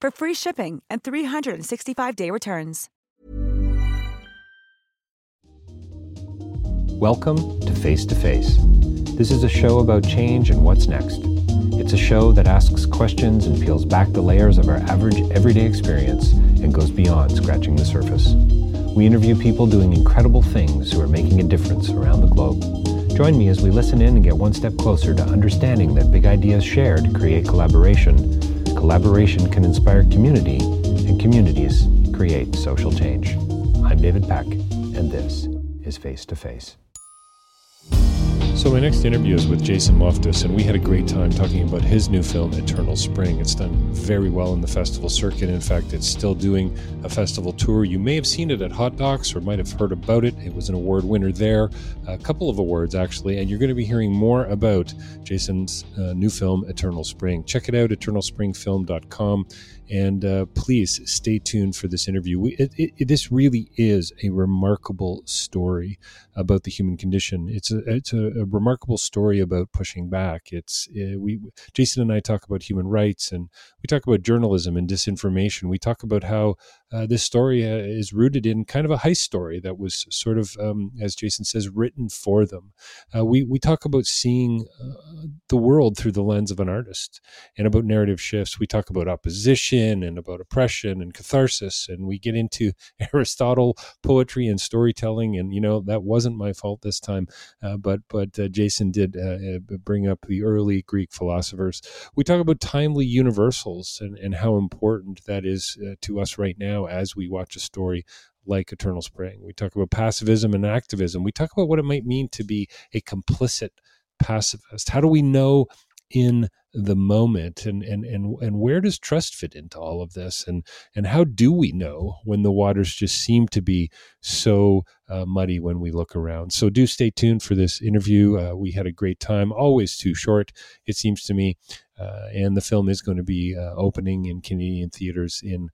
for free shipping and 365-day returns. Welcome to Face to Face. This is a show about change and what's next. It's a show that asks questions and peels back the layers of our average everyday experience and goes beyond scratching the surface. We interview people doing incredible things who are making a difference around the globe. Join me as we listen in and get one step closer to understanding that big ideas shared create collaboration. Collaboration can inspire community, and communities create social change. I'm David Peck, and this is Face to Face. So my next interview is with Jason Loftus, and we had a great time talking about his new film, Eternal Spring. It's done very well in the festival circuit. In fact, it's still doing a festival tour. You may have seen it at Hot Docs or might have heard about it. It was an award winner there, a couple of awards actually, and you're going to be hearing more about Jason's uh, new film, Eternal Spring. Check it out, eternalspringfilm.com. And uh, please stay tuned for this interview. We, it, it, this really is a remarkable story about the human condition. It's a it's a, a remarkable story about pushing back. It's uh, we Jason and I talk about human rights and we talk about journalism and disinformation. We talk about how uh, this story uh, is rooted in kind of a heist story that was sort of, um, as Jason says, written for them. Uh, we we talk about seeing uh, the world through the lens of an artist and about narrative shifts. We talk about opposition and about oppression and catharsis, and we get into Aristotle poetry and storytelling. And you know that wasn't my fault this time, uh, but but Jason did bring up the early Greek philosophers. We talk about timely universals and and how important that is to us right now now as we watch a story like Eternal Spring. We talk about passivism and activism. We talk about what it might mean to be a complicit pacifist. How do we know in the moment and and and and where does trust fit into all of this and and how do we know when the waters just seem to be so uh, muddy when we look around so do stay tuned for this interview uh, we had a great time always too short it seems to me uh, and the film is going to be uh, opening in Canadian theaters in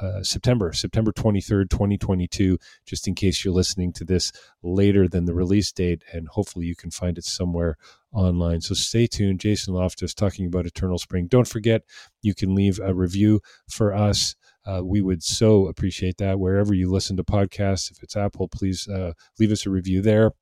uh, September, September 23rd, 2022, just in case you're listening to this later than the release date. And hopefully you can find it somewhere online. So stay tuned. Jason Loftus talking about Eternal Spring. Don't forget, you can leave a review for us. Uh, we would so appreciate that wherever you listen to podcasts. If it's Apple, please uh, leave us a review there.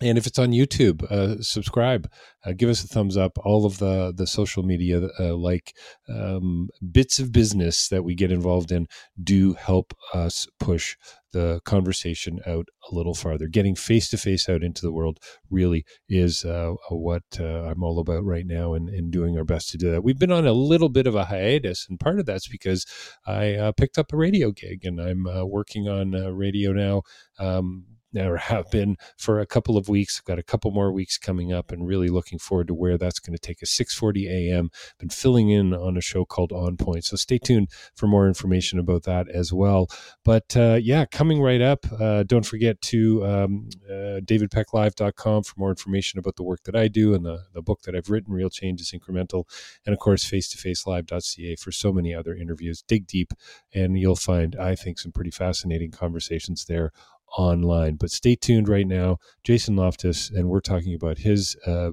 And if it's on YouTube, uh, subscribe, uh, give us a thumbs up. All of the the social media, uh, like um, bits of business that we get involved in, do help us push the conversation out a little farther. Getting face to face out into the world really is uh, what uh, I'm all about right now, and, and doing our best to do that. We've been on a little bit of a hiatus, and part of that's because I uh, picked up a radio gig, and I'm working on radio now. Um, or have been for a couple of weeks. I've got a couple more weeks coming up and really looking forward to where that's going to take us. 6:40 a.m. Been filling in on a show called On Point. So stay tuned for more information about that as well. But uh, yeah, coming right up, uh, don't forget to um, uh, davidpecklive.com for more information about the work that I do and the, the book that I've written, Real Change is Incremental. And of course, face-to-facelive.ca for so many other interviews. Dig deep and you'll find, I think, some pretty fascinating conversations there online. But stay tuned right now. Jason Loftus, and we're talking about his uh,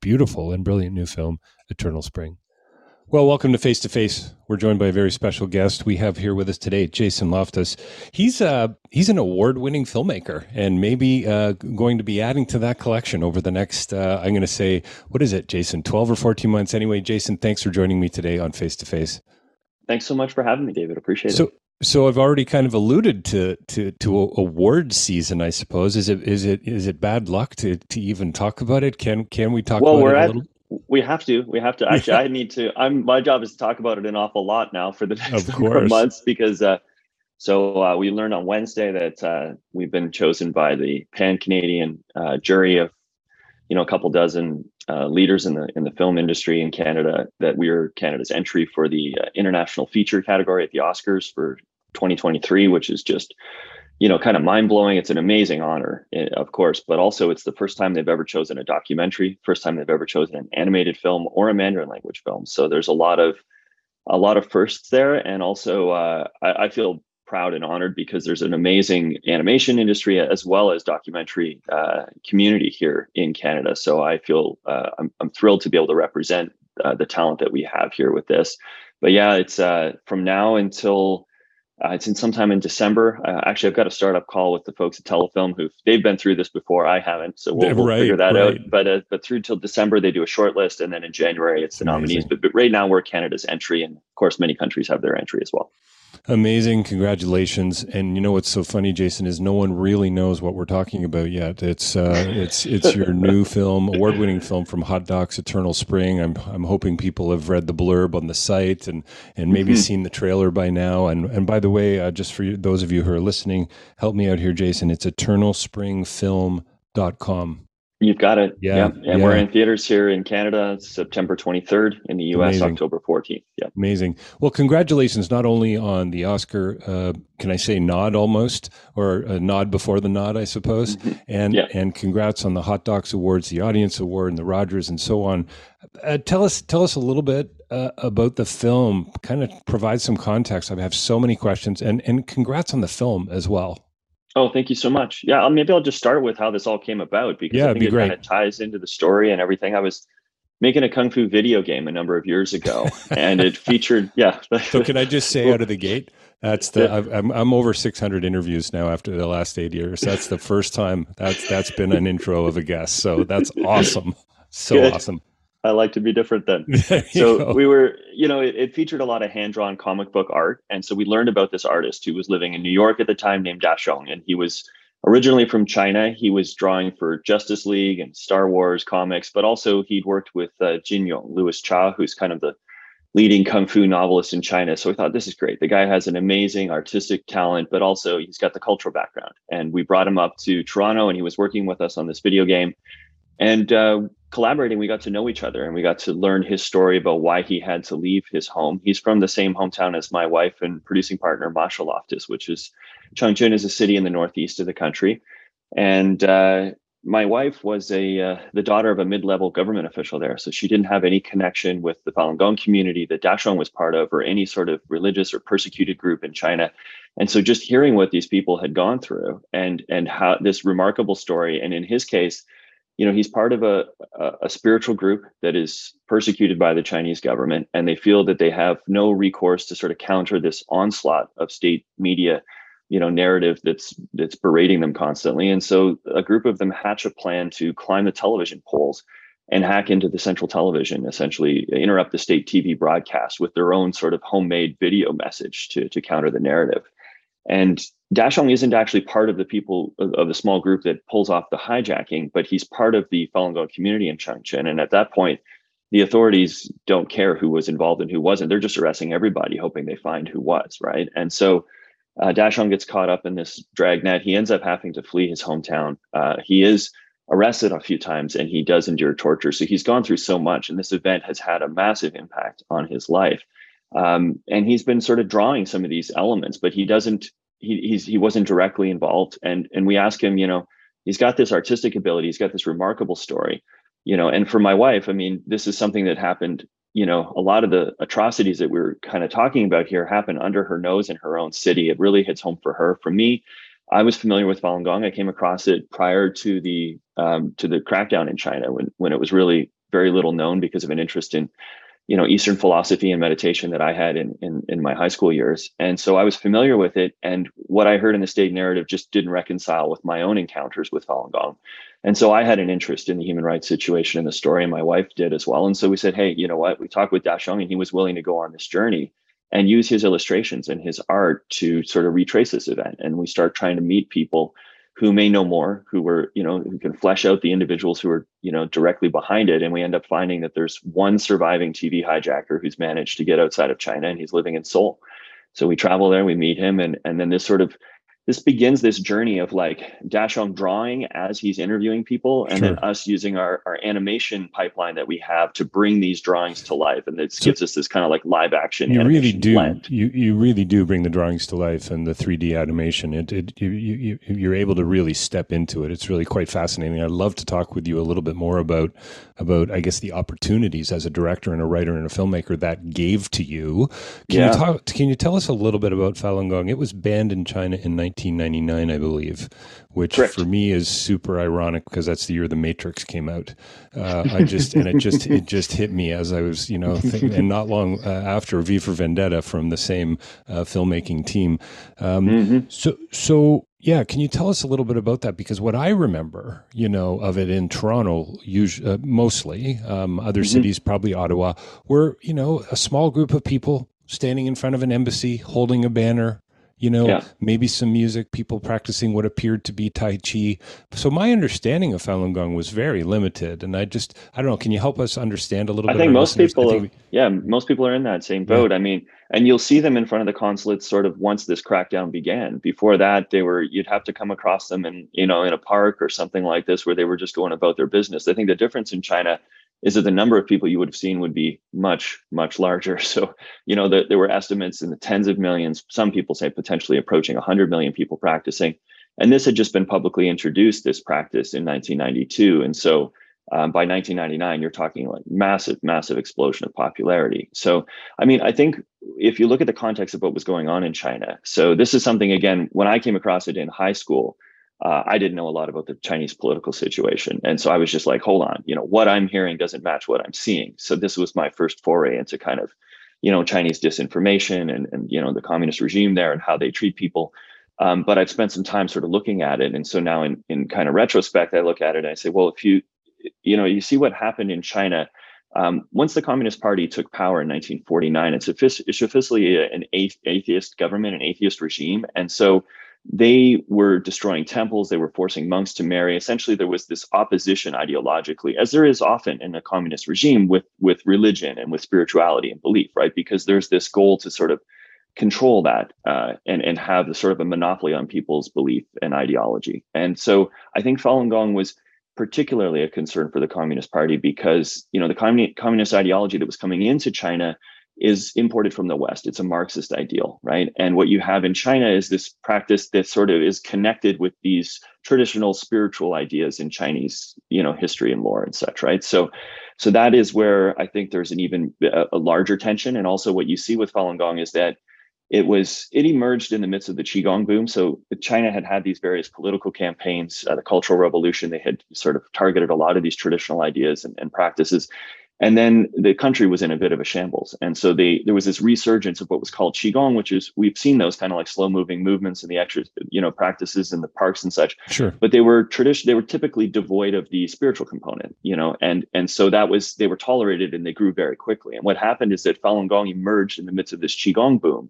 beautiful and brilliant new film, Eternal Spring. Well, welcome to Face to Face. We're joined by a very special guest. We have here with us today Jason Loftus. He's uh, he's an award-winning filmmaker, and maybe uh, going to be adding to that collection over the next. Uh, I'm going to say, what is it, Jason? Twelve or fourteen months? Anyway, Jason, thanks for joining me today on Face to Face. Thanks so much for having me, David. Appreciate so, it. So I've already kind of alluded to to to award season, I suppose. Is it is it is it bad luck to to even talk about it? Can can we talk well, about we're it a at, little? We have to. We have to. Actually, I need to. I'm. My job is to talk about it an awful lot now for the next number of months because. Uh, so uh, we learned on Wednesday that uh, we've been chosen by the Pan Canadian uh, jury of, you know, a couple dozen uh, leaders in the in the film industry in Canada that we are Canada's entry for the uh, international feature category at the Oscars for 2023, which is just, you know, kind of mind blowing. It's an amazing honor, eh, of course, but also it's the first time they've ever chosen a documentary, first time they've ever chosen an animated film or a Mandarin language film. So there's a lot of a lot of firsts there, and also uh, I, I feel proud and honored because there's an amazing animation industry as well as documentary uh, community here in Canada. So I feel uh, I'm, I'm thrilled to be able to represent uh, the talent that we have here with this. But yeah, it's uh, from now until uh, it's in sometime in December. Uh, actually, I've got a startup call with the folks at Telefilm who they've been through this before. I haven't, so we'll, we'll Right, figure that right. out. But uh, but through till December, they do a short list, and then in January, it's the nominees. But, but right now, we're Canada's entry, and of course, many countries have their entry as well. Amazing, congratulations! And you know what's so funny, Jason, is no one really knows what we're talking about yet. It's uh, it's it's your new film, award-winning film from Hot Docs Eternal Spring. I'm I'm hoping people have read the blurb on the site and and maybe seen the trailer by now. And and by the way, uh, just for you, those of you who are listening, help me out here, Jason. It's eternalspringfilm.com. You've got it. Yeah, And we're in theaters here in Canada, September 23rd, in the US, Amazing. October 14th. Yeah. Amazing. Well, congratulations not only on the Oscar, uh, can I say nod almost, or a nod before the nod, I suppose, and Yeah. and congrats on the Hot Docs Awards, the Audience Award, and the Rogers, and so on. Uh, tell us tell us a little bit uh, about the film. Kind of provide some context. I have so many questions, and and congrats on the film as well. Oh, thank you so much. Yeah, uh, maybe I'll just start with how this all came about because Yeah, I think be it kind of ties into the story and everything. I was making a kung fu video game a number of years ago, and it featured yeah. So can I just say out of the gate? That's the I've, I'm I'm over 600 interviews now after the last eight years. That's the first time that's that's been an intro of a guest. So that's awesome. So Good. awesome. I like to be different then. So go. we were you know it, it featured a lot of hand-drawn comic book art. And so we learned about this artist who was living in new york at the time named daxiong. And he was originally from china. He was drawing for justice league and star wars comics but also he'd worked with uh, jin yong louis cha who's kind of the leading kung fu novelist in china. So we thought this is great. The guy has an amazing artistic talent but also he's got the cultural background. And we brought him up to toronto and he was working with us on this video game and uh, collaborating we got to know each other and we got to learn his story about why he had to leave his home. He's from the same hometown as my wife and producing partner masha loftus which is changchun is a city in the northeast of the country. And uh, my wife was a uh, the daughter of a mid-level government official there so she didn't have any connection with the falun gong community that daxiong was part of or any sort of religious or persecuted group in china. And so just hearing what these people had gone through and and how this remarkable story and in his case you know he's part of a, a, spiritual group that is persecuted by the chinese government and they feel that they have no recourse to sort of counter this onslaught of state media you know narrative that's that's berating them constantly. And so a group of them hatch a plan to climb the television poles and hack into the central television essentially interrupt the state tv broadcast with their own sort of homemade video message to to counter the narrative. And Daxiong isn't actually part of the people of, the small group that pulls off the hijacking, but he's part of the Falun Gong community in Changchun. And at that point, the authorities don't care who was involved and who wasn't. They're just arresting everybody, hoping they find who was, right? And so uh, Daxiong gets caught up in this dragnet. He ends up having to flee his hometown. Uh, he is arrested a few times and he does endure torture. So he's gone through so much, and this event has had a massive impact on his life. Um, and he's been sort of drawing some of these elements, but he doesn't. He he wasn't directly involved. And and we ask him, you know, he's got this artistic ability. He's got this remarkable story, you know. And for my wife, I mean, this is something that happened. You know, a lot of the atrocities that we are kind of talking about here happen under her nose in her own city. It really hits home for her. For me, I was familiar with Falun Gong. I came across it prior to the um, to the crackdown in China when when it was really very little known because of an interest in you know Eastern philosophy and meditation that I had in, in in my high school years, and so I was familiar with it. And what I heard in the state narrative just didn't reconcile with my own encounters with Falun Gong, and so I had an interest in the human rights situation in the story, and my wife did as well. And so we said, hey, you know what? We talked with Daxiong, and he was willing to go on this journey and use his illustrations and his art to sort of retrace this event. And we start trying to meet people who may know more, who were, you know, who can flesh out the individuals who are, you know, directly behind it. And we end up finding that there's one surviving TV hijacker who's managed to get outside of China and he's living in Seoul. So we travel there, we meet him, and and then this sort of this begins this journey of like Daxiong drawing as he's interviewing people, and sure. then us using our, our animation pipeline that we have to bring these drawings to life, and it so gives us this kind of like live action. You really do. Blend. You you really do bring the drawings to life and the three D animation. It, it you, you you're able to really step into it. It's really quite fascinating. I'd love to talk with you a little bit more about about I guess the opportunities as a director and a writer and a filmmaker that gave to you. Can yeah. you talk? Can you tell us a little bit about Falun Gong? It was banned in China in 19 1999, I believe, which Correct. for me is super ironic because that's the year The Matrix came out. Uh, I just and it just it just hit me as I was you know think, and not long uh, after V for Vendetta from the same uh, filmmaking team. Um, mm-hmm. So so yeah, can you tell us a little bit about that? Because what I remember, you know, of it in Toronto, usually, uh, mostly, um, other mm-hmm. cities, probably Ottawa, were you know a small group of people standing in front of an embassy, holding a banner, you know, yeah. maybe some music, people practicing what appeared to be Tai Chi. So my understanding of Falun Gong was very limited. And I just, I don't know, can you help us understand a little bit? I bit? Think most people, think we, yeah, most people are in that same boat. Yeah. I mean, and you'll see them in front of the consulates sort of once this crackdown began. Before that, they were, you'd have to come across them in, you know, in a park or something like this where they were just going about their business. I think the difference in China is that the number of people you would have seen would be much much larger. So you know the, there were estimates in the tens of millions some people say potentially approaching 100 million people practicing. And this had just been publicly introduced this practice in 1992 and so um, by 1999 you're talking like massive massive explosion of popularity. So i mean i think if you look at the context of what was going on in china so this is something again when i came across it in high school uh, I didn't know a lot about the Chinese political situation. And so I was just like, hold on, you know, what I'm hearing doesn't match what I'm seeing. So this was my first foray into kind of, you know, Chinese disinformation and, and you know, the communist regime there and how they treat people. Um, but I've spent some time sort of looking at it. And so now in, in kind of retrospect, I look at it and I say, well, if you, you know, you see what happened in China, um, once the Communist Party took power in 1949, it's, it's officially an atheist government, an atheist regime. And so they were destroying temples they were forcing monks to marry. Essentially there was this opposition ideologically as there is often in a communist regime with with religion and with spirituality and belief right? Because there's this goal to sort of control that uh, and and have the sort of a monopoly on people's belief and ideology. And so i think falun gong was particularly a concern for the communist party because you know the communist communist ideology that was coming into china is imported from the West. It's a Marxist ideal, right? And what you have in China is this practice that sort of is connected with these traditional spiritual ideas in Chinese, you know, history and lore and such, right? So, so that is where I think there's an even a, a larger tension. And also, what you see with Falun Gong is that it was it emerged in the midst of the qigong boom so china had had these various political campaigns uh, the cultural revolution they had sort of targeted a lot of these traditional ideas and, and practices and then the country was in a bit of a shambles. And so they there was this resurgence of what was called Qigong, which is we've seen those kind of like slow moving movements and the extra, you know, practices in the parks and such. Sure. But they were tradition they were typically devoid of the spiritual component, you know, and and so that was they were tolerated and they grew very quickly. And what happened is that Falun Gong emerged in the midst of this Qigong boom,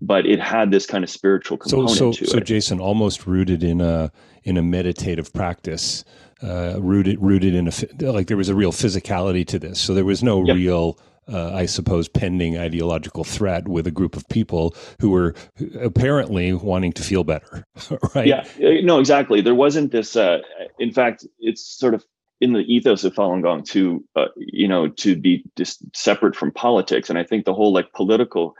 but it had this kind of spiritual component so, so, to so it. So Jason, almost rooted in a in a meditative practice uh, rooted rooted in a like there was a real physicality to this. So there was no yep. real. Uh, I suppose, pending ideological threat with a group of people who were apparently wanting to feel better, right? Yeah, uh, no, exactly. There wasn't this. Uh, in fact, it's sort of in the ethos of Falun Gong to, uh, you know, to be just separate from politics. And I think the whole like political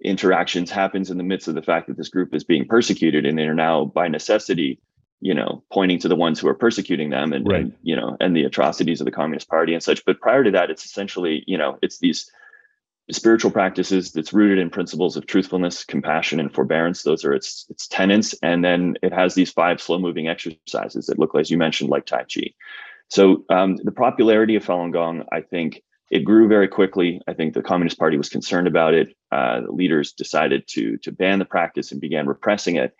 interactions happens in the midst of the fact that this group is being persecuted, and they're now by necessity you know, pointing to the ones who are persecuting them and, right. and, you know, and the atrocities of the Communist Party and such. But prior to that, it's essentially, you know, it's these spiritual practices that's rooted in principles of truthfulness, compassion, and forbearance. Those are its its tenets. And then it has these five slow moving exercises that look, as you mentioned, like Tai Chi. So um, the popularity of Falun Gong, I think, it grew very quickly. I think the Communist Party was concerned about it. Uh, the leaders decided to to ban the practice and began repressing it.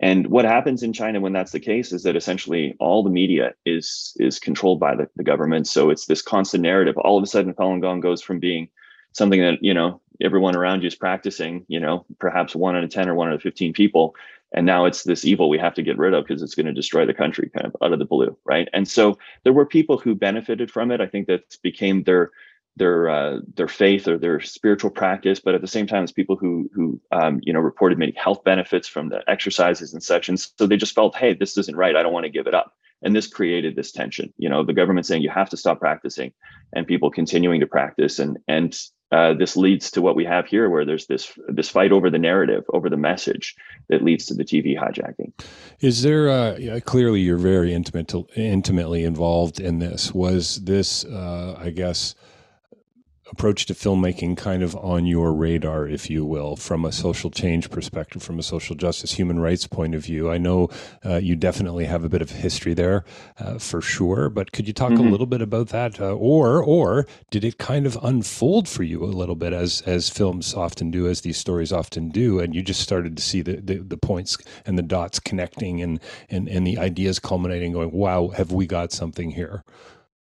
And what happens in China when that's the case is that essentially all the media is is controlled by the, the government. So it's this constant narrative. All of a sudden, Falun Gong goes from being something that you know everyone around you is practicing you know perhaps one out of 10 or one out of 15 people and now it's this evil we have to get rid of because it's going to destroy the country kind of out of the blue right and so there were people who benefited from it i think that became their their uh, their faith or their spiritual practice but at the same time it's people who who um, you know reported many health benefits from the exercises and such and so they just felt hey this isn't right i don't want to give it up and this created this tension you know the government saying you have to stop practicing and people continuing to practice and and uh, this leads to what we have here, where there's this this fight over the narrative, over the message that leads to the TV hijacking. Is there uh, yeah, clearly you're very intimate, intimately involved in this? Was this, uh, I guess, approach to filmmaking kind of on your radar, if you will, from a social change perspective, from a social justice, human rights point of view? I know uh, you definitely have a bit of history there, uh, for sure. But could you talk mm-hmm. a little bit about that, uh, or or did it kind of unfold for you a little bit as as films often do, as these stories often do, and you just started to see the the, the points and the dots connecting and and and the ideas culminating, going, "Wow, have we got something here?"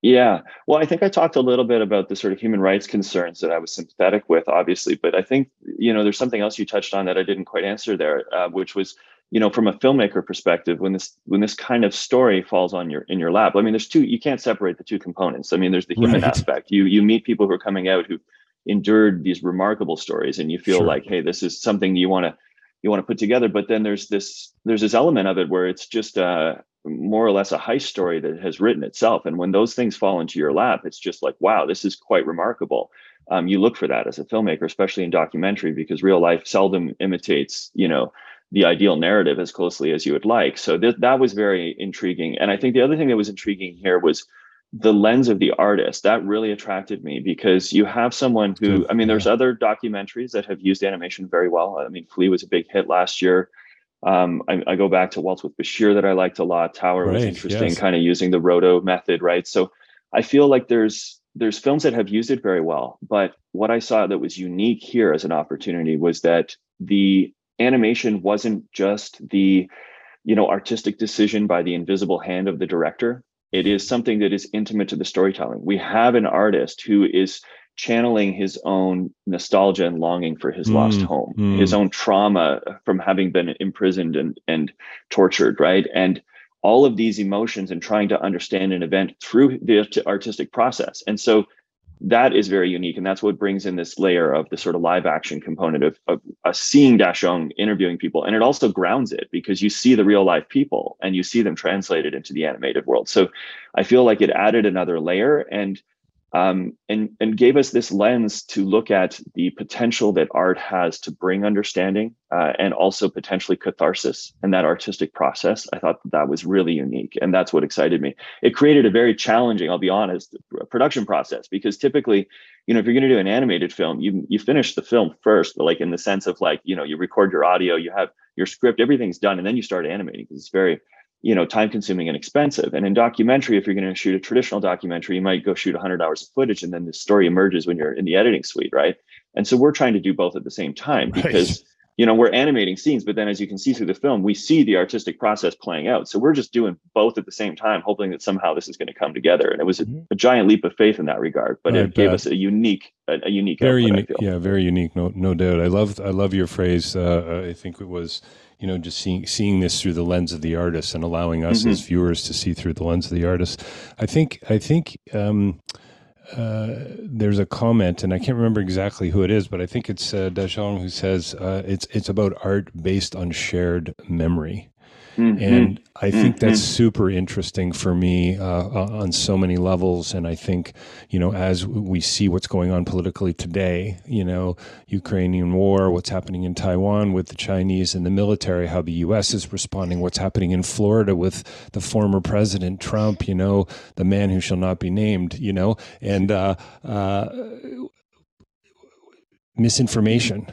Yeah. Well, I think I talked a little bit about the sort of human rights concerns that I was sympathetic with, obviously, but I think, you know, there's something else you touched on that I didn't quite answer there, uh, which was, you know, from a filmmaker perspective, when this when this kind of story falls on your in your lap. I mean, there's two. You can't separate the two components. I mean, there's the human right. aspect. You you meet people who are coming out who endured these remarkable stories, and you feel sure. like, hey, this is something you want to you want to put together. But then there's this there's this element of it where it's just uh more or less a heist story that has written itself. And when those things fall into your lap, it's just like, wow, this is quite remarkable. Um, you look for that as a filmmaker, especially in documentary, because real life seldom imitates, you know, the ideal narrative as closely as you would like. So th- that was very intriguing. And I think the other thing that was intriguing here was the lens of the artist. That really attracted me because you have someone who, I mean, there's other documentaries that have used animation very well. I mean, Flee was a big hit last year. Um, I, I, go back to Waltz with Bashir that I liked a lot. Tower right, was interesting, yes. kind of using the roto method, right? So I feel like there's there's films that have used it very well, but what I saw that was unique here as an opportunity was that the animation wasn't just the you know artistic decision by the invisible hand of the director. It is something that is intimate to the storytelling. We have an artist who is channeling his own nostalgia and longing for his mm, lost home, mm. his own trauma from having been imprisoned and, and tortured, right? And all of these emotions and trying to understand an event through the artistic process. And so that is very unique. And that's what brings in this layer of the sort of live action component of, of uh, seeing Daxiong interviewing people. And it also grounds it because you see the real life people and you see them translated into the animated world. So I feel like it added another layer. And um, and and gave us this lens to look at the potential that art has to bring understanding uh, and also potentially catharsis and that artistic process. I thought that, that was really unique, and that's what excited me. It created a very challenging, I'll be honest, production process because typically, you know, if you're going to do an animated film, you you finish the film first, like in the sense of like you know you record your audio, you have your script, everything's done, and then you start animating because it's very you know time consuming and expensive and in documentary if you're going to shoot a traditional documentary you might go shoot 100 hours of footage and then the story emerges when you're in the editing suite right and so we're trying to do both at the same time because right. you know we're animating scenes but then as you can see through the film we see the artistic process playing out so we're just doing both at the same time hoping that somehow this is going to come together and it was a, mm-hmm. a giant leap of faith in that regard but I it bet. gave us a unique a, a unique very output, unique yeah very unique no no doubt i love i love your phrase uh, i think it was you know, just seeing seeing this through the lens of the artist and allowing us mm-hmm. as viewers to see through the lens of the artist. I think I think um, uh, there's a comment, and I can't remember exactly who it is, but I think it's uh, Daxiong who says uh, it's it's about art based on shared memory. Mm-hmm. And I think mm-hmm. that's super interesting for me uh, on so many levels. And I think, you know, as we see what's going on politically today, you know, Ukrainian war, what's happening in Taiwan with the Chinese and the military, how the U.S. is responding, what's happening in Florida with the former president Trump, you know, the man who shall not be named, you know, and uh, uh, misinformation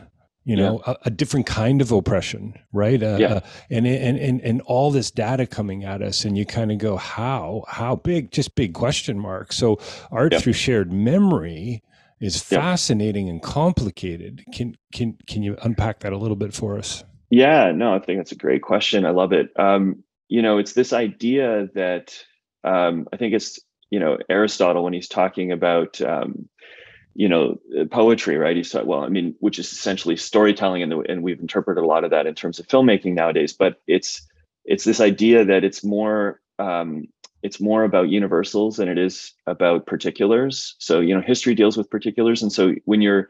you know yeah. a, a, different kind of oppression right? Uh, yeah. Uh, and, and and and all this data coming at us and you kind of go how? How big? Just big question mark so art yeah. through shared memory is fascinating and complicated. Can can can you unpack that a little bit for us? Yeah no i think that's a great question. I love it. Um you know it's this idea that um i think it's you know aristotle when he's talking about um you know poetry right? He said well i mean which is essentially storytelling and, the, and we've interpreted a lot of that in terms of filmmaking nowadays but it's it's this idea that it's more um, it's more about universals than it is about particulars. So you know history deals with particulars. And so when you're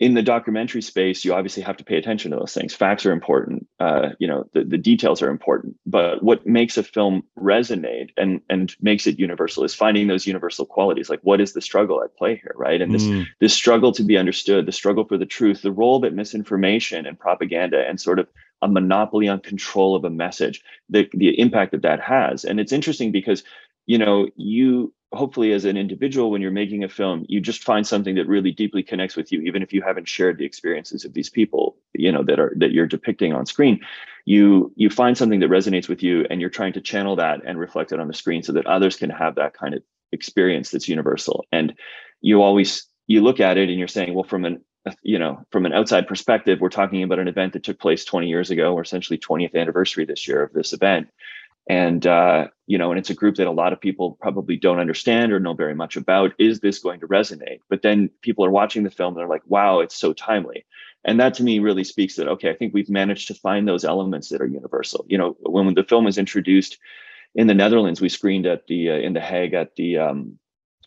in the documentary space, you obviously have to pay attention to those things. Facts are important. Uh, you know, the, the details are important. But what makes a film resonate and and makes it universal is finding those universal qualities. Like, what is the struggle at play here, right? And this mm. this struggle to be understood, the struggle for the truth, the role that misinformation and propaganda and sort of a monopoly on control of a message, the the impact that that has. And it's interesting because you know you hopefully as an individual when you're making a film you just find something that really deeply connects with you even if you haven't shared the experiences of these people you know that are that you're depicting on screen. You you find something that resonates with you and you're trying to channel that and reflect it on the screen so that others can have that kind of experience that's universal. And you always you look at it and you're saying well from an you know from an outside perspective we're talking about an event that took place 20 years ago or essentially 20th anniversary this year of this event and uh, you know and it's a group that a lot of people probably don't understand or know very much about. Is this going to resonate? But then people are watching the film and they're like wow it's so timely. And that to me really speaks that okay i think we've managed to find those elements that are universal. You know when, when the film was introduced in the netherlands we screened at the uh, in the hague at the um,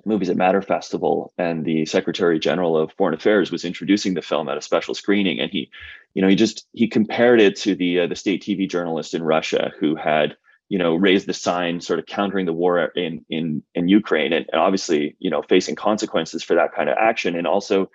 movies that matter festival and the secretary general of foreign affairs was introducing the film at a special screening and he you know he just he compared it to the uh, the state tv journalist in russia who had you know, raised the sign, sort of countering the war in in in Ukraine, and, and obviously, you know, facing consequences for that kind of action, and also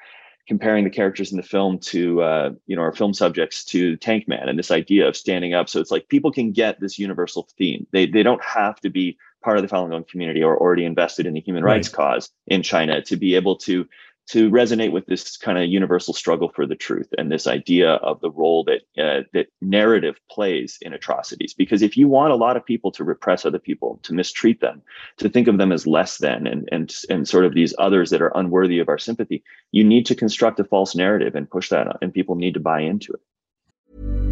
comparing the characters in the film to uh, you know our film subjects to Tank Man and this idea of standing up. So it's like people can get this universal theme. They they don't have to be part of the Falun Gong community or already invested in the human rights cause in China to be able to to resonate with this kind of universal struggle for the truth and this idea of the role that uh, that narrative plays in atrocities. Because if you want a lot of people to repress other people to mistreat them to think of them as less than and and and sort of these others that are unworthy of our sympathy you need to construct a false narrative and push that and people need to buy into it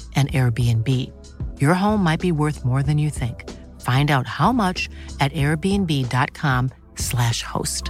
an Airbnb. Your home might be worth more than you think. Find out how much at airbnb.com/slash host.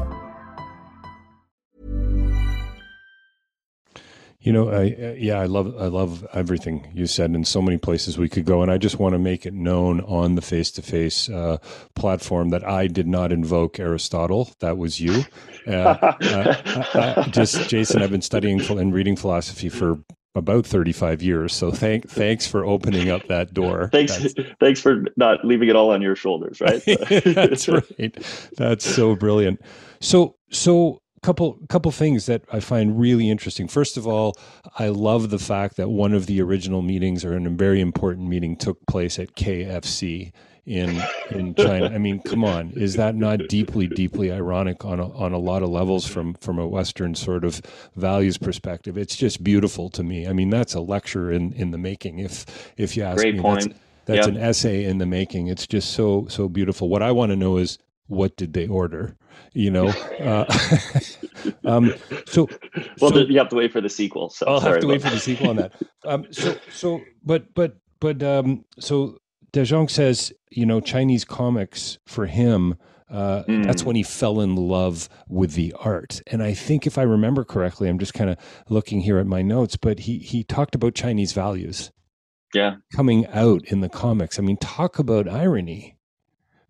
You know, I, yeah, I love, I love everything you said. In so many places we could go, and I just want to make it known on the face-to-face uh, platform that I did not invoke Aristotle. That was you. Uh, uh, uh just Jason, I've been studying and reading philosophy for about 35 years. So thank thanks for opening up that door. thanks That's, thanks for not leaving it all on your shoulders, right? That's right. That's so brilliant. So so couple couple things that I find really interesting. First of all, I love the fact that one of the original meetings or a very important meeting took place at KFC in in China. I mean, come on, is that not deeply deeply ironic on a, on a lot of levels from from a Western sort of values perspective? It's just beautiful to me. I mean, that's a lecture in in the making. If if you ask Great me, point. that's, that's yep. an essay in the making. It's just so so beautiful. What I want to know is what did they order? You know, uh, um, so well, so, you have to wait for the sequel. So I'll have to wait for the sequel on that. Um, so so, but but but um, so Daxiong says, you know, Chinese comics for him. Uh, mm. That's when he fell in love with the art, and I think if I remember correctly, I'm just kind of looking here at my notes, but he he talked about Chinese values, yeah, coming out in the comics. I mean, talk about irony.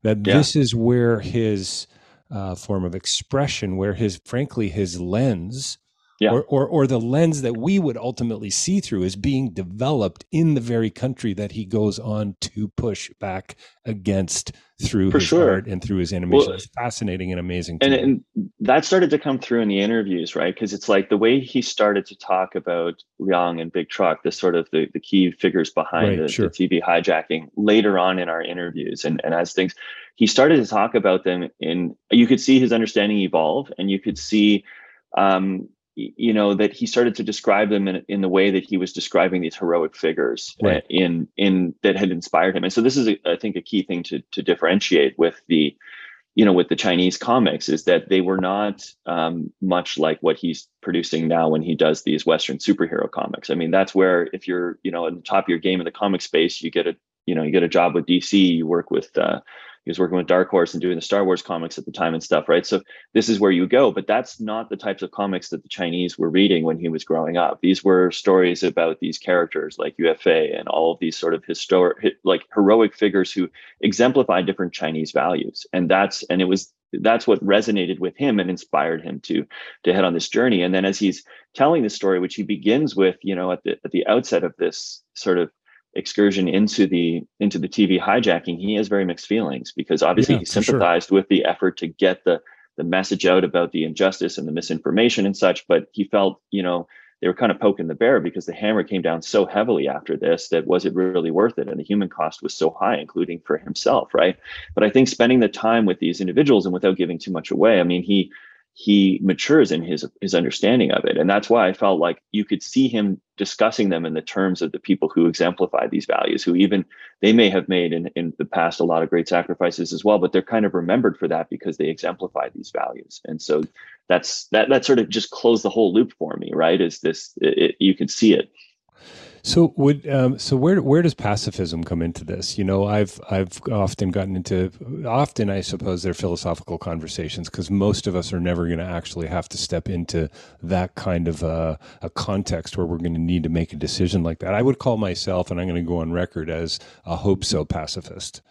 That yeah. this is where his uh, form of expression, where his frankly his lens yeah. or, or, or the lens that we would ultimately see through is being developed in the very country that he goes on to push back against through For his sure. art and through his animation. Well, it's fascinating and amazing. And, and, that started to come through in the interviews, right? Because it's like the way he started to talk about Liang and Big Truck, the sort of the, the key figures behind right, the, sure. the, TV hijacking later on in our interviews. And, and as things, he started to talk about them in, you could see his understanding evolve and you could see um, you know that he started to describe them in, in the way that he was describing these heroic figures uh, right. in in that had inspired him and so this is a, I think a key thing to to differentiate with the you know with the chinese comics is that they were not um, much like what he's producing now when he does these western superhero comics i mean that's where if you're you know at the top of your game in the comic space you get a you know you get a job with dc you work with uh, he was working with Dark Horse and doing the Star Wars comics at the time and stuff, right? So this is where you go, but that's not the types of comics that the Chinese were reading when he was growing up. These were stories about these characters like Yue Fei and all of these sort of historic, like heroic figures who exemplify different Chinese values, and that's and it was that's what resonated with him and inspired him to to head on this journey. And then as he's telling the story, which he begins with, you know, at the at the outset of this sort of excursion into the into the TV hijacking, he has very mixed feelings because obviously yeah, he sympathized sure. with the effort to get the the message out about the injustice and the misinformation and such, but he felt, you know, they were kind of poking the bear because the hammer came down so heavily after this that was it really worth it and the human cost was so high including for himself right but i think spending the time with these individuals and without giving too much away i mean he he matures in his his understanding of it. And that's why i felt like you could see him discussing them in the terms of the people who exemplify these values who even they may have made in, in the past a lot of great sacrifices as well but they're kind of remembered for that because they exemplify these values. And so that's that that sort of just closed the whole loop for me right? Is this it, you can see it so would um, so where where does pacifism come into this? You know, I've I've often gotten into often I suppose they're philosophical conversations because most of us are never going to actually have to step into that kind of a, a context where we're going to need to make a decision like that. I would call myself, and I'm going to go on record as a hope so pacifist.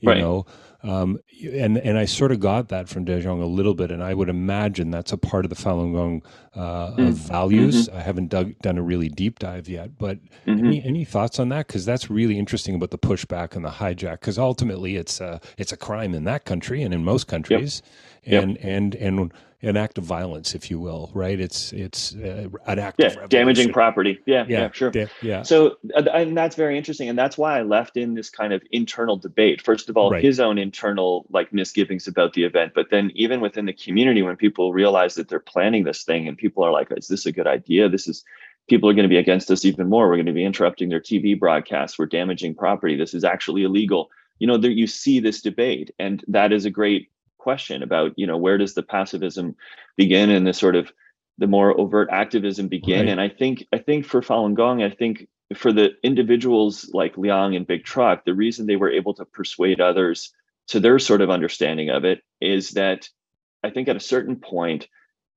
You right. know, um, and and I sort of got that from Daxiong a little bit, and I would imagine that's a part of the Falun Gong uh, mm. of values. Mm-hmm. I haven't dug, done a really deep dive yet, but mm-hmm. any any thoughts on that? Because that's really interesting about the pushback and the hijack. Because ultimately, it's a it's a crime in that country and in most countries, yep. and yep. and and an act of violence, if you will, right? It's it's uh, an act yeah, of damaging property. Yeah, yeah, yeah sure. Yeah, yeah. So and that's very interesting, and that's why I left in this kind of internal debate. First of all, right. his own internal like misgivings about the event, but then even within the community, when people realize that they're planning this thing, and people are like, "Is this a good idea? This is." People are going to be against us even more. We're going to be interrupting their TV broadcasts. We're damaging property. This is actually illegal. You know, there you see this debate, and that is a great question about you know where does the pacifism begin and the sort of the more overt activism begin right. and i think i think for falun gong i think for the individuals like liang and big truck the reason they were able to persuade others to their sort of understanding of it is that i think at a certain point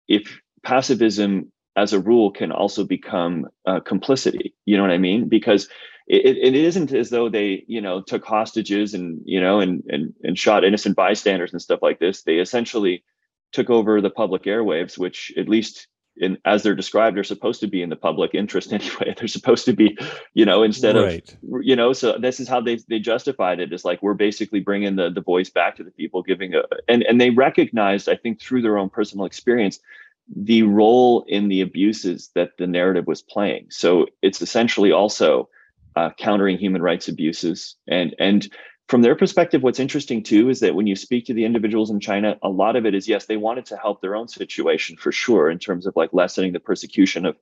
if pacifism as a rule can also become uh, complicity. You know what i mean? Because it, it isn't as though they you know took hostages and you know and and and shot innocent bystanders and stuff like this. They essentially took over the public airwaves which at least in as they're described are supposed to be in the public interest anyway. They're supposed to be you know instead right. of you know so this is how they they justified it. Is like we're basically bringing the the voice back to the people giving a and and they recognized i think through their own personal experience the role in the abuses that the narrative was playing so it's essentially also uh, countering human rights abuses and and from their perspective, what's interesting too is that when you speak to the individuals in China, a lot of it is yes, they wanted to help their own situation for sure in terms of like lessening the persecution of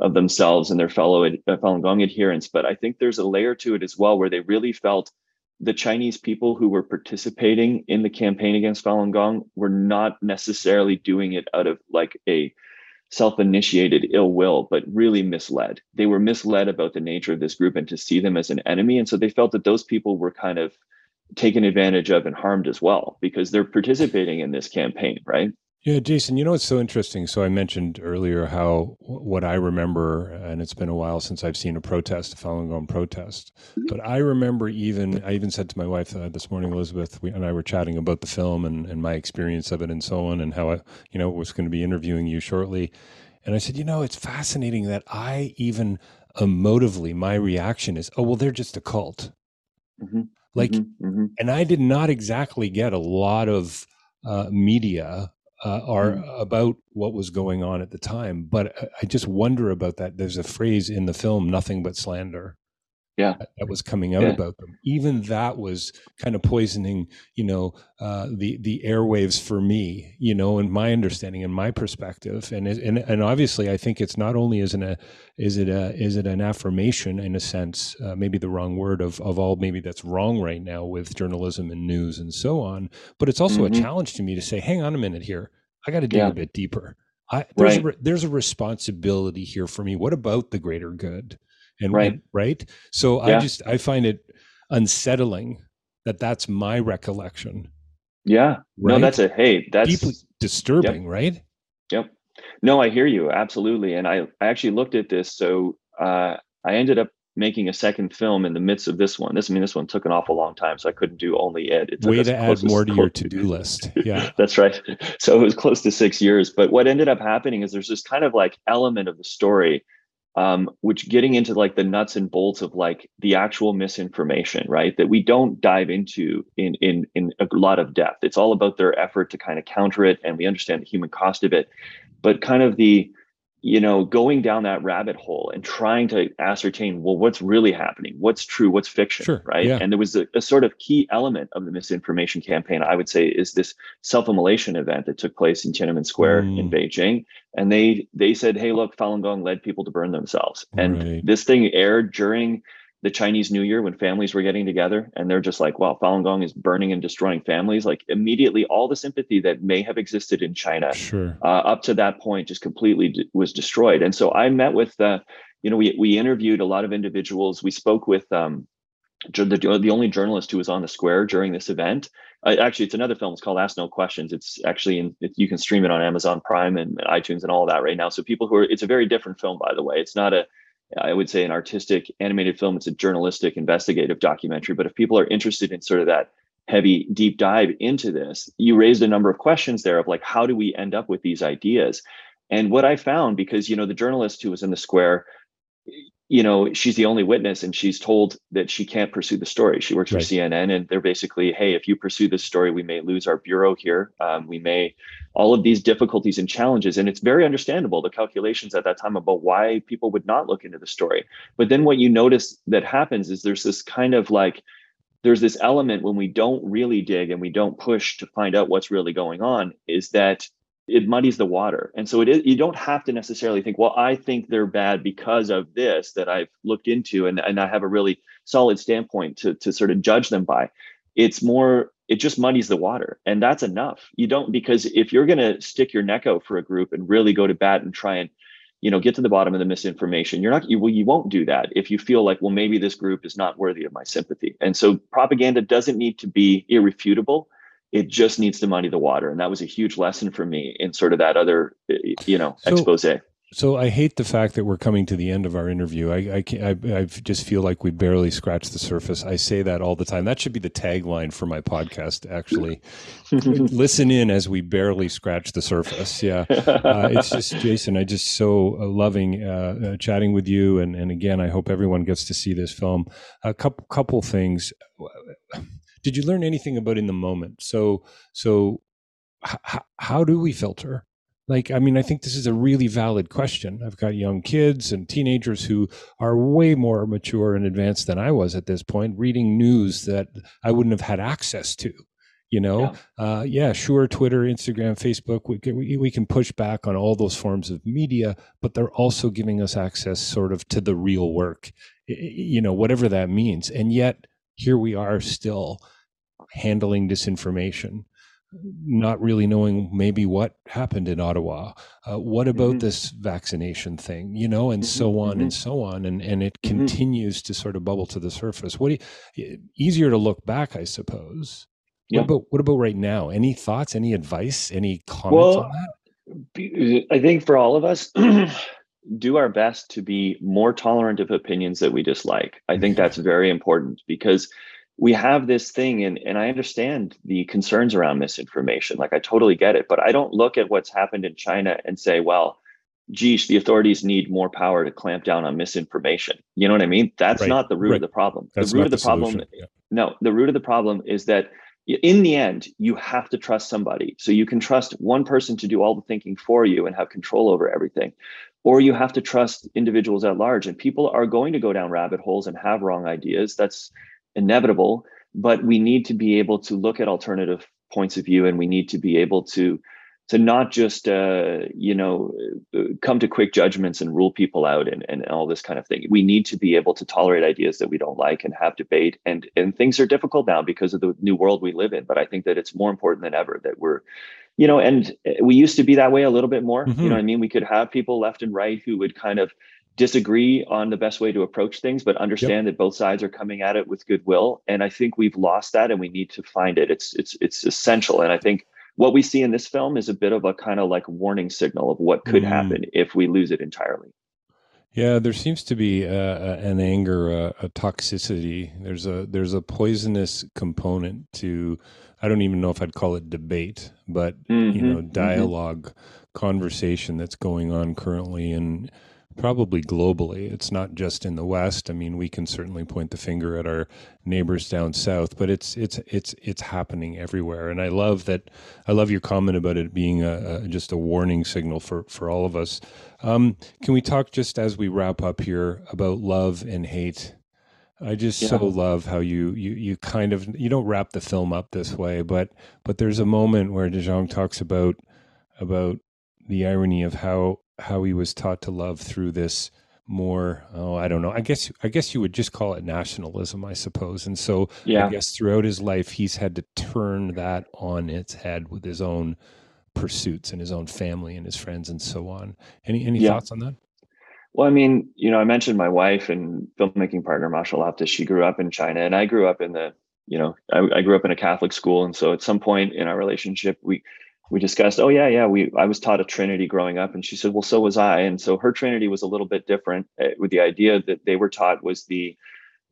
of themselves and their fellow uh, Falun Gong adherents. But I think there's a layer to it as well where they really felt the Chinese people who were participating in the campaign against Falun Gong were not necessarily doing it out of like a self-initiated ill will but really misled. They were misled about the nature of this group and to see them as an enemy and so they felt that those people were kind of taken advantage of and harmed as well because they're participating in this campaign right yeah, Jason, you know what's so interesting? So I mentioned earlier how what I remember, and it's been a while since I've seen a protest, a Falun Gong protest. But I remember even, I even said to my wife uh, this morning, Elizabeth, we, and I were chatting about the film and, and my experience of it and so on, and how I, you know, was going to be interviewing you shortly. And I said, you know, it's fascinating that I even emotively, my reaction is, oh, well, they're just a cult. Mm-hmm. Like, mm-hmm. Mm-hmm. and I did not exactly get a lot of uh, media uh, are mm. about what was going on at the time. But I just wonder about that. There's a phrase in the film, nothing but slander yeah that was coming out yeah. about them even that was kind of poisoning you know uh, the the airwaves for me you know and my understanding and my perspective and and and obviously i think it's not only is it a is it a is it an affirmation in a sense uh, maybe the wrong word of of all maybe that's wrong right now with journalism and news and so on but it's also mm-hmm. a challenge to me to say hang on a minute here i got to dig yeah. a bit deeper I, there's right. a, there's a responsibility here for me what about the greater good and right right so yeah. i just i find it unsettling that that's my recollection yeah right? no that's a hey that's deeply disturbing yep. right yep no i hear you absolutely and i i actually looked at this so uh i ended up making a second film in the midst of this one. This, I mean, this one took an awful long time, so I couldn't do only it. it Way to add more to your to-do list. Yeah, that's right. So it was close to six years. But what ended up happening is there's this kind of like element of the story um, which getting into like the nuts and bolts of like the actual misinformation, right? That we don't dive into in in in a lot of depth. It's all about their effort to kind of counter it, and we understand the human cost of it, but kind of the you know, going down that rabbit hole and trying to ascertain, well, what's really happening? What's true? What's fiction? Sure, right. Yeah. And there was a, a, sort of key element of the misinformation campaign, I would say, is this self-immolation event that took place in Tiananmen Square mm. in Beijing. And they they said, hey, look, Falun Gong led people to burn themselves. And right. this thing aired during the Chinese New Year when families were getting together and they're just like, wow, Falun Gong is burning and destroying families. Like immediately, all the sympathy that may have existed in China sure. uh, up to that point just completely d- was destroyed. And so I met with, uh, you know, we we interviewed a lot of individuals. We spoke with um, the, the only journalist who was on the square during this event. Uh, actually, it's another film. It's called Ask No Questions. It's actually in, it, you can stream it on Amazon Prime and, and iTunes and all that right now. So people who are, it's a very different film, by the way. It's not a I would say an artistic animated film. It's a journalistic investigative documentary. But if people are interested in sort of that heavy deep dive into this, you raised a number of questions there of like, how do we end up with these ideas? And what I found, because you know, the journalist who was in the square, you know, she's the only witness and she's told that she can't pursue the story. She works right. for CNN and they're basically, hey, if you pursue this story, we may lose our bureau here. Um, we may, all of these difficulties and challenges. And it's very understandable, the calculations at that time about why people would not look into the story. But then what you notice that happens is there's this kind of like, there's this element when we don't really dig and we don't push to find out what's really going on is that it muddies the water. And so it is, you don't have to necessarily think, well, I think they're bad because of this that I've looked into and, and I have a really solid standpoint to, to sort of judge them by. It's more, it just muddies the water. And that's enough. You don't, because if you're going to stick your neck out for a group and really go to bat and try and, you know, get to the bottom of the misinformation, you're not, you, well, you won't do that if you feel like, well, maybe this group is not worthy of my sympathy. And so propaganda doesn't need to be irrefutable it just needs to muddy the water and that was a huge lesson for me in sort of that other you know so, expose So I hate the fact that we're coming to the end of our interview. I I, I, I just feel like we barely scratched the surface. I say that all the time. That should be the tagline for my podcast. Actually, listen in as we barely scratch the surface. Yeah, uh, it's just Jason. I just so uh, loving uh, uh, chatting with you, and and again, I hope everyone gets to see this film. A couple couple things. Did you learn anything about in the moment? So so, h- how do we filter? Like, I mean, I think this is a really valid question. I've got young kids and teenagers who are way more mature and advanced than I was at this point, reading news that I wouldn't have had access to. You know, yeah, uh, yeah sure, Twitter, Instagram, Facebook, we can, we, we can push back on all those forms of media, but they're also giving us access sort of to the real work, you know, whatever that means. And yet, here we are still handling disinformation not really knowing maybe what happened in Ottawa. Uh, what about mm-hmm. this vaccination thing, you know, and mm-hmm. so on mm-hmm. and so on, and and it mm-hmm. continues to sort of bubble to the surface. What do you, easier to look back, I suppose. Yeah. What about what about right now? Any thoughts? Any advice? Any comments well, on that? I think for all of us. do our best to be more tolerant of opinions that we dislike. I think that's very important because we have this thing and, and i understand the concerns around misinformation like i totally get it but i don't look at what's happened in china and say well geez the authorities need more power to clamp down on misinformation you know what i mean that's right. not the root right. of the problem that's the root of the, the problem yeah. no the root of the problem is that in the end you have to trust somebody so you can trust one person to do all the thinking for you and have control over everything or you have to trust individuals at large and people are going to go down rabbit holes and have wrong ideas that's inevitable, but we need to be able to look at alternative points of view and we need to be able to to not just uh, you know come to quick judgments and rule people out and, and all this kind of thing. We need to be able to tolerate ideas that we don't like and have debate and and things are difficult now because of the new world we live in but i think that it's more important than ever that we're you know and we used to be that way a little bit more. Mm-hmm. you know i mean? We could have people left and right who would kind of disagree on the best way to approach things, but understand yep. that both sides are coming at it with goodwill. And I think we've lost that, and we need to find it. It's it's it's essential. And I think what we see in this film is a bit of a kind of like warning signal of what could mm. happen if we lose it entirely. Yeah, there seems to be uh, uh an anger, uh, a toxicity. There's a there's a poisonous component to. I don't even know if I'd call it debate, but mm-hmm, you know, dialogue, mm-hmm. conversation that's going on currently, and probably globally. It's not just in the West. I mean, we can certainly point the finger at our neighbors down south, but it's it's it's it's happening everywhere. And I love that. I love your comment about it being a, a just a warning signal for for all of us. Um, can we talk just as we wrap up here about love and hate? I just yeah. so love how you you you kind of you don't wrap the film up this way, but but there's a moment where Daxiong talks about about the irony of how how he was taught to love through this more oh i don't know i guess i guess you would just call it nationalism i suppose. And so yeah. i guess throughout his life he's had to turn that on its head with his own pursuits and his own family and his friends and so on. Any any yeah. thoughts on that? Well i mean you know i mentioned my wife and filmmaking partner marshall laptis she grew up in china and i grew up in the you know I, I grew up in a catholic school. And so at some point in our relationship we we discussed, oh yeah, yeah, we I was taught a Trinity growing up, and she said, well, so was I, and so her Trinity was a little bit different. Uh, with the idea that they were taught was the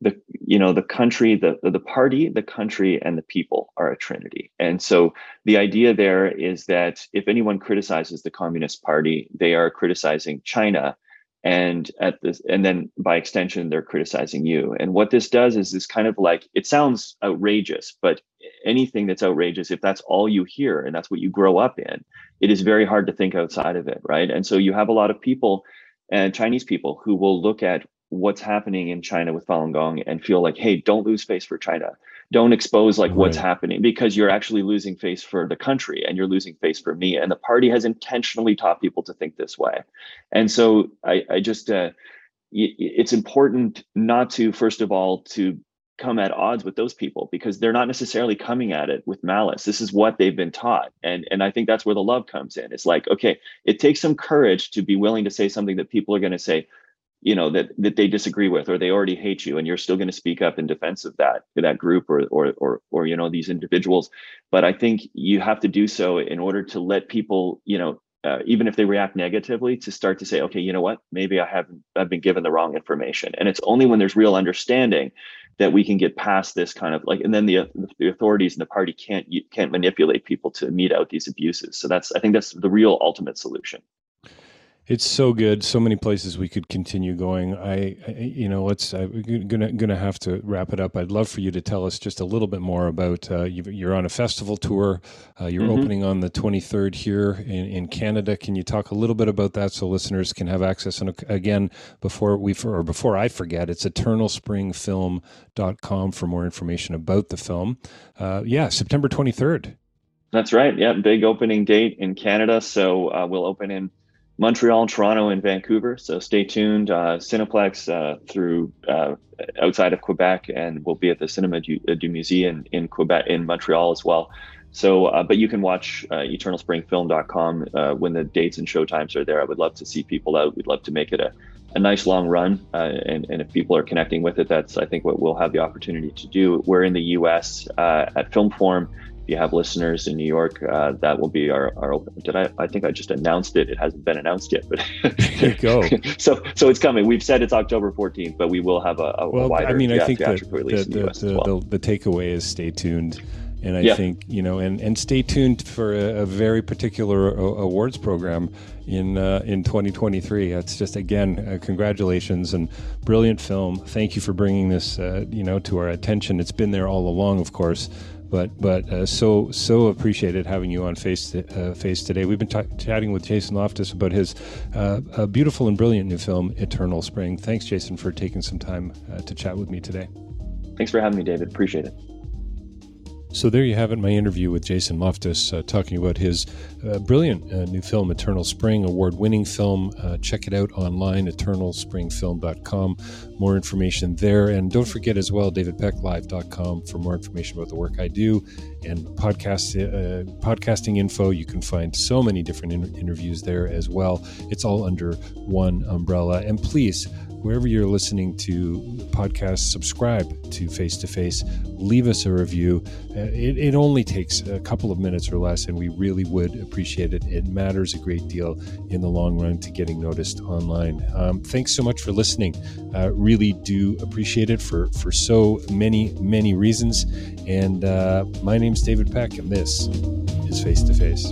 the you know the country, the the party, the country, and the people are a Trinity, and so the idea there is that if anyone criticizes the Communist Party, they are criticizing China, and at this and then by extension they're criticizing you. And what this does is this kind of like it sounds outrageous but anything that's outrageous if that's all you hear and that's what you grow up in it is very hard to think outside of it right? And so you have a lot of people and chinese people who will look at what's happening in china with falun gong and feel like hey don't lose face for china don't expose like right. what's happening because you're actually losing face for the country and you're losing face for me. And the party has intentionally taught people to think this way. And so i, I just uh, it's important not to first of all to come at odds with those people because they're not necessarily coming at it with malice. This is what they've been taught. And and i think that's where the love comes in. It's like okay it takes some courage to be willing to say something that people are going to say you know that that they disagree with or they already hate you and you're still going to speak up in defense of that that group or or or or you know these individuals but i think you have to do so in order to let people you know uh, even if they react negatively, to start to say, okay, you know what, maybe I haven't I've been given the wrong information. And it's only when there's real understanding that we can get past this kind of like, and then the the authorities and the party can't can't manipulate people to mete out these abuses. So that's I think that's the real ultimate solution. It's so good. So many places we could continue going. I, I you know, let's. I'm gonna gonna have to wrap it up. I'd love for you to tell us just a little bit more about. Uh, you, are on a festival tour. Uh, you're mm-hmm. opening on the 23rd here in, in Canada. Can you talk a little bit about that so listeners can have access? And again, before we or before I forget, it's eternalspringfilm.com for more information about the film. Uh, yeah, September 23rd. That's right. Yeah, big opening date in Canada. So uh, we'll open in Montreal, Toronto, and Vancouver. So stay tuned. Uh, Cineplex uh, through uh, outside of Quebec, and we'll be at the Cinema du, uh, du Musée in, in Quebec, in Montreal as well. So, uh, but you can watch uh, eternalspringfilm.com when the dates and showtimes are there. I would love to see people out. We'd love to make it a, a nice long run. And, and if people are connecting with it, that's, I think, what we'll have the opportunity to do. We're in the US at Film Forum you have listeners in New York, uh, that will be our, our open. Did I? I think I just announced it. It hasn't been announced yet, but there you go. so, so it's coming. We've said it's October 14th, but we will have a, a well, wider. I mean, I think the, the, the, the, well. the, the takeaway is stay tuned. And I yeah. think you know, and, and stay tuned for a, a very particular awards program in uh, in 2023. That's just again, uh, congratulations and brilliant film. Thank you for bringing this, uh, you know, to our attention. It's been there all along, of course, but but uh, so so appreciated having you on face to, uh, face today. We've been t- chatting with Jason Loftus about his uh, beautiful and brilliant new film, Eternal Spring. Thanks, Jason, for taking some time uh, to chat with me today. Thanks for having me, David. Appreciate it. So there you have it, my interview with Jason Loftus, uh, talking about his uh, brilliant uh, new film, Eternal Spring, award-winning film. Uh, check it out online, eternalspringfilm.com. More information there. And don't forget as well, davidpecklive.com for more information about the work I do and podcast, uh, podcasting info. You can find so many different in- interviews there as well. It's all under one umbrella. And please, wherever you're listening to podcasts, subscribe to Face to Face. Leave us a review. Uh, it, it, only takes a couple of minutes or less, and we really would appreciate it. It matters a great deal in the long run to getting noticed online. Um, thanks so much for listening. Uh, really do appreciate it for, for so many, many reasons. And uh, my name's David Peck, and this is Face to Face.